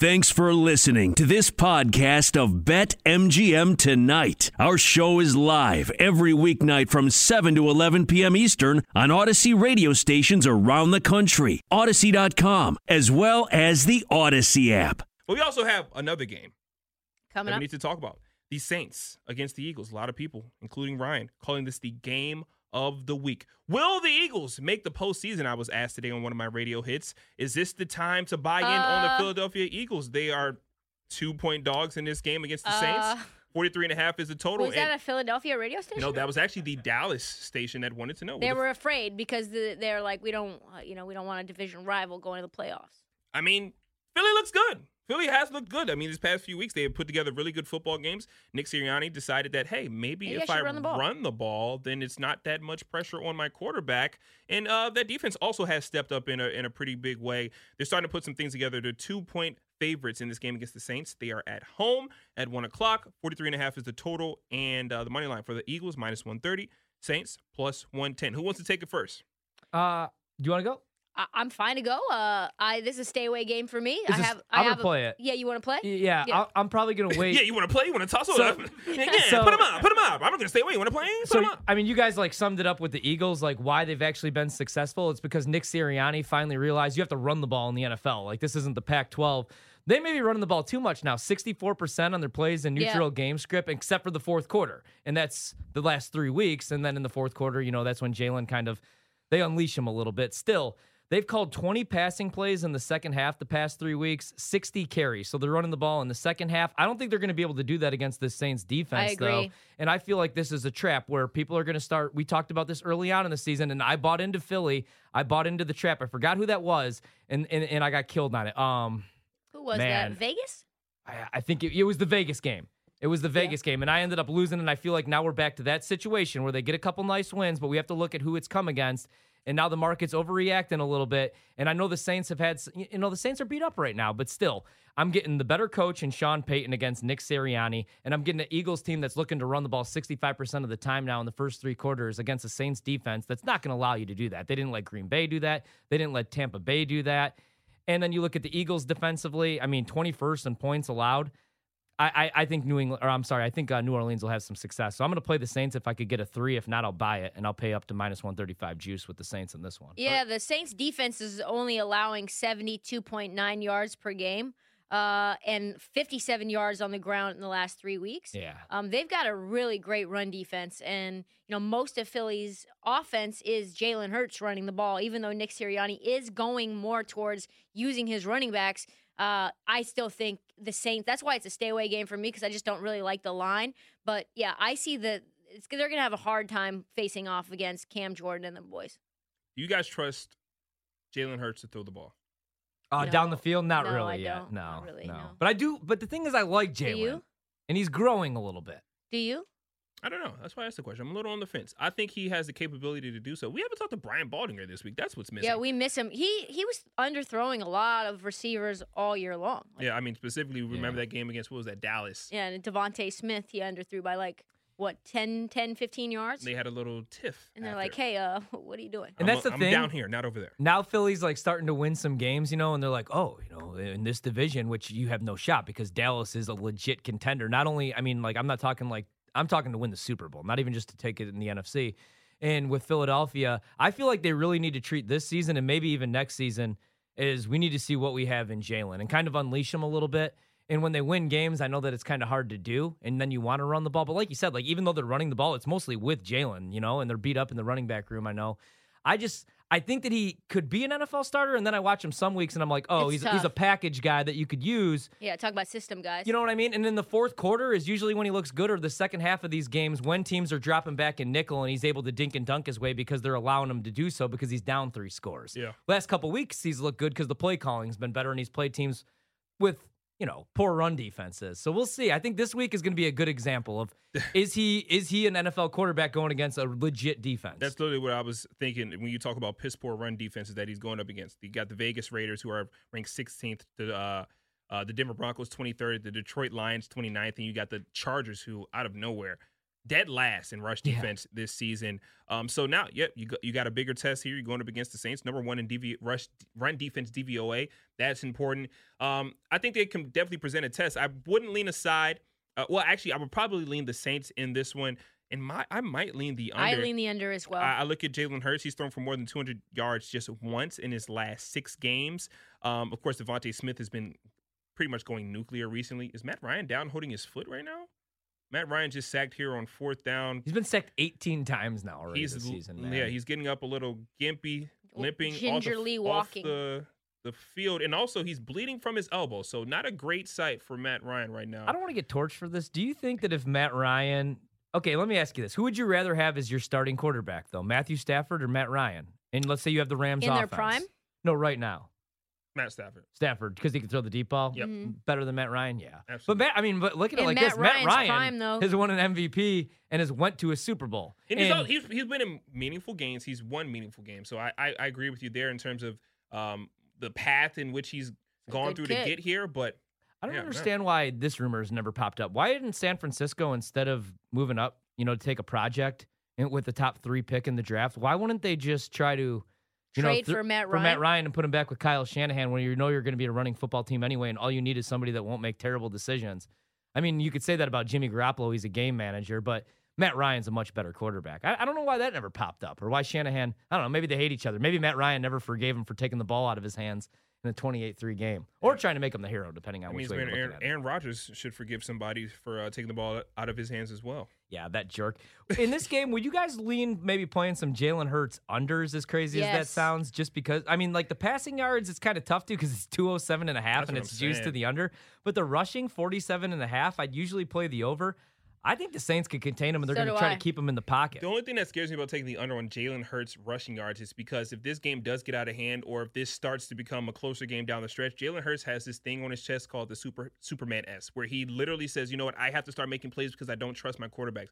Thanks for listening to this podcast of Bet MGM Tonight. Our show is live every weeknight from 7 to 11 p.m. Eastern on Audacy radio stations around the country, Audacy.com, as well as the Audacy app. But we also have another game Coming that up. we need to talk about. The Saints against the Eagles. A lot of people, including Ryan, calling this the game of the week. Will the Eagles make the postseason? I was asked today on one of my radio hits. Is this the time to buy in on the Uh, Philadelphia Eagles? They are two point dogs in this game against the Uh, Saints. 43 and a half is the total. Was that and- a Philadelphia radio station? no, that was actually the Dallas station that wanted to know. They The- were afraid because the, they're like, we don't, uh, you know, we don't want a division rival going to the playoffs. I mean, Philly looks good. Philly has looked good. I mean, these past few weeks they have put together really good football games. Nick Sirianni decided that hey, maybe, Maybe if should I run the ball. run the ball, then it's not that much pressure on my quarterback. And uh, that defense also has stepped up in a in a pretty big way. They're starting to put some things together. They're two point favorites in this game against the Saints. They are at home at one o'clock. 43 and a half is the total, and uh, the money line for the Eagles minus 130. Saints plus 110. Who wants to take it first? Uh, do you want to go? I, I'm fine to go. Uh, I this is a stay away game for me. Is I this- have. I'm I gonna a- play it. Yeah, you want to play? Yeah, Yeah. I'll, I'm probably gonna wait. Yeah, you want to play? You want to toss it So- up? Yeah, yeah, so- put him up. Put him up. I'm not gonna stay away. You want to play? Put so him up. I mean, you guys like summed it up with the Eagles, like why they've actually been successful. It's because Nick Sirianni finally realized you have to run the ball in the NFL. Like this isn't the Pac-12. They may be running the ball too much now. 64% on their plays in Yeah. neutral game script, except for the fourth quarter, and that's the last three weeks. And then in the fourth quarter, you know, that's when Jalen kind of they unleash him a little bit. Still, they've called 20 passing plays in the second half the past three weeks, 60 carries. So they're running the ball in the second half. I don't think they're going to be able to do that against this Saints defense, though. And I feel like this is a trap where people are going to start. We talked about this early on in the season, and I bought into Philly. I bought into the trap. I forgot who that was, and and, and I got killed on it. Um, Who was Man. that? Vegas? I, I think it, it was the Vegas game. It was the Vegas game, and I ended up losing. And I feel like now we're back to that situation where they get a couple nice wins, but we have to look at who it's come against. And now the market's overreacting a little bit. And I know the Saints have had, you know, the Saints are beat up right now, but still, I'm getting the better coach in Sean Payton against Nick Sirianni, and I'm getting an Eagles team that's looking to run the ball 65% of the time now in the first three quarters against the Saints defense that's not going to allow you to do that. They didn't let Green Bay do that. They didn't let Tampa Bay do that. And then you look at the Eagles defensively. I mean, 21st in points allowed. I, I, I think New England, or I'm sorry, I think uh, New Orleans will have some success. So I'm going to play the Saints if I could get a three. If not, I'll buy it and I'll pay up to minus 135 juice with the Saints in this one. Yeah, the Saints defense is only allowing 72.9 yards per game uh, and 57 yards on the ground in the last three weeks. Yeah. Um, they've got a really great run defense, and you know most of Philly's offense is Jalen Hurts running the ball. Even though Nick Sirianni is going more towards using his running backs, uh, I still think the Saints. That's why it's a stay away game for me because I just don't really like the line. But yeah, I see that they're going to have a hard time facing off against Cam Jordan and the boys. Do you guys trust Jalen Hurts to throw the ball? Uh, No. down the field, not No, really I yet. don't. No, Not really, no. no. But I do. But the thing is, I like Do Jalen, and he's growing a little bit. Do you? I don't know. That's why I asked the question. I'm a little on the fence. I think he has the capability to do so. We haven't talked to Brian Baldinger this week. That's what's missing. Yeah, we miss him. He he was underthrowing a lot of receivers all year long. Like, yeah, I mean, specifically, remember Yeah. that game against, what was that, Dallas? Yeah, and DeVonta Smith, he underthrew by like, what, 10, 10 15 yards? They had a little tiff. and they're after. like, hey, uh, what are you doing? And I'm that's a- the I'm thing. down here, not over there. Now Philly's like starting to win some games, you know, and they're like, oh, you know, in this division, which you have no shot because Dallas is a legit contender. Not only, I mean, like, I'm not talking like, I'm talking to win the Super Bowl, not even just to take it in the NFC. And with Philadelphia, I feel like they really need to treat this season and maybe even next season is we need to see what we have in Jalen and kind of unleash him a little bit. And when they win games, I know that it's kind of hard to do. And then you want to run the ball. But like you said, like even though they're running the ball, it's mostly with Jalen, you know, and they're beat up in the running back room, I know. I just I think that he could be an NFL starter, and then I watch him some weeks and I'm like, oh, It's he's he's a package guy that you could use. Yeah, talk about system guys. You know what I mean? And then the fourth quarter is usually when he looks good, or the second half of these games when teams are dropping back in nickel and he's able to dink and dunk his way because they're allowing him to do so because he's down three scores. Yeah. Last couple weeks he's looked good because the play calling's been better and he's played teams with you know poor run defenses. So we'll see. I think this week is going to be a good example of is he is he an NFL quarterback going against a legit defense? That's literally what I was thinking when you talk about piss poor run defenses that he's going up against. You got the Vegas Raiders who are ranked 16th, the uh, uh, the Denver Broncos 23rd, the Detroit Lions 29th, and you got the Chargers who out of nowhere dead last in rush Yeah. defense this season. Um, so now, yep, you got, you got a bigger test here. You're going up against the Saints, number one in DV, rush run defense DVOA. That's important. Um, I think they can definitely present a test. I wouldn't lean aside. Uh, well, actually, I would probably lean the Saints in this one, and my I might lean the under. I lean the under as well. I, I look at Jalen Hurts. He's thrown for more than 200 yards just once in his last six games. Um, of course, DeVonta Smith has been pretty much going nuclear recently. Is Matt Ryan down holding his foot right now? Matt Ryan just sacked here on fourth down. He's been sacked 18 times now already He's this season. yeah, he's getting up a little gimpy, limping, off the- Gingerly off walking. the the field, and also he's bleeding from his elbow. So not a great sight for Matt Ryan right now. I don't want to get torched for this. Do you think that if Matt Ryan, okay, let me ask you this: Who would you rather have as your starting quarterback, though, Matthew Stafford or Matt Ryan? And let's say you have the Rams In their prime? No, right now, Matt Stafford. Stafford because he can throw the deep ball. Yep. Mhm. Better than Matt Ryan, yeah. But Matt, I mean, but look at it In like Matt this: Matt Ryan's Ryan prime, though. has won an MVP and has went to a Super Bowl. And, he's, And- al- he's he's been in meaningful games. He's won meaningful games. So I, I, I agree with you there in terms of um, the path in which he's gone through kid. to get here. But I don't Yeah, no. understand why this rumor has never popped up. Why didn't San Francisco, instead of moving up, you know, to take a project with the top three pick in the draft, why wouldn't they just try to, you know, Trade thr- for Matt for Matt Ryan? Ryan and put him back with Kyle Shanahan when you know you're going to be a running football team anyway, and all you need is somebody that won't make terrible decisions. I mean, you could say that about Jimmy Garoppolo; he's a game manager, but Matt Ryan's a much better quarterback. I, I don't know why that never popped up, or why Shanahan. I don't know. Maybe they hate each other. Maybe Matt Ryan never forgave him for taking the ball out of his hands in a 28-3 game, or trying to make him the hero, depending on I mean, which it's way been you're looking Aaron, at it. Aaron Rodgers should forgive somebody for uh, taking the ball out of his hands as well. Yeah, that jerk. In this game, would you guys lean maybe playing some Jalen Hurts unders as crazy as that sounds? Just because, I mean, like the passing yards, it's kind of tough too because it's 207 and a half That's and it's I'm juiced to the under. But the rushing 47 and a half, I'd usually play the over. I think the Saints could contain them and they're So going to try I. to keep him in the pocket. The only thing that scares me about taking the under on Jalen Hurts rushing yards is because if this game does get out of hand or if this starts to become a closer game down the stretch, Jalen Hurts has this thing on his chest called the Super Superman S, where he literally says, "You know what? I have to start making plays because I don't trust my quarterbacks."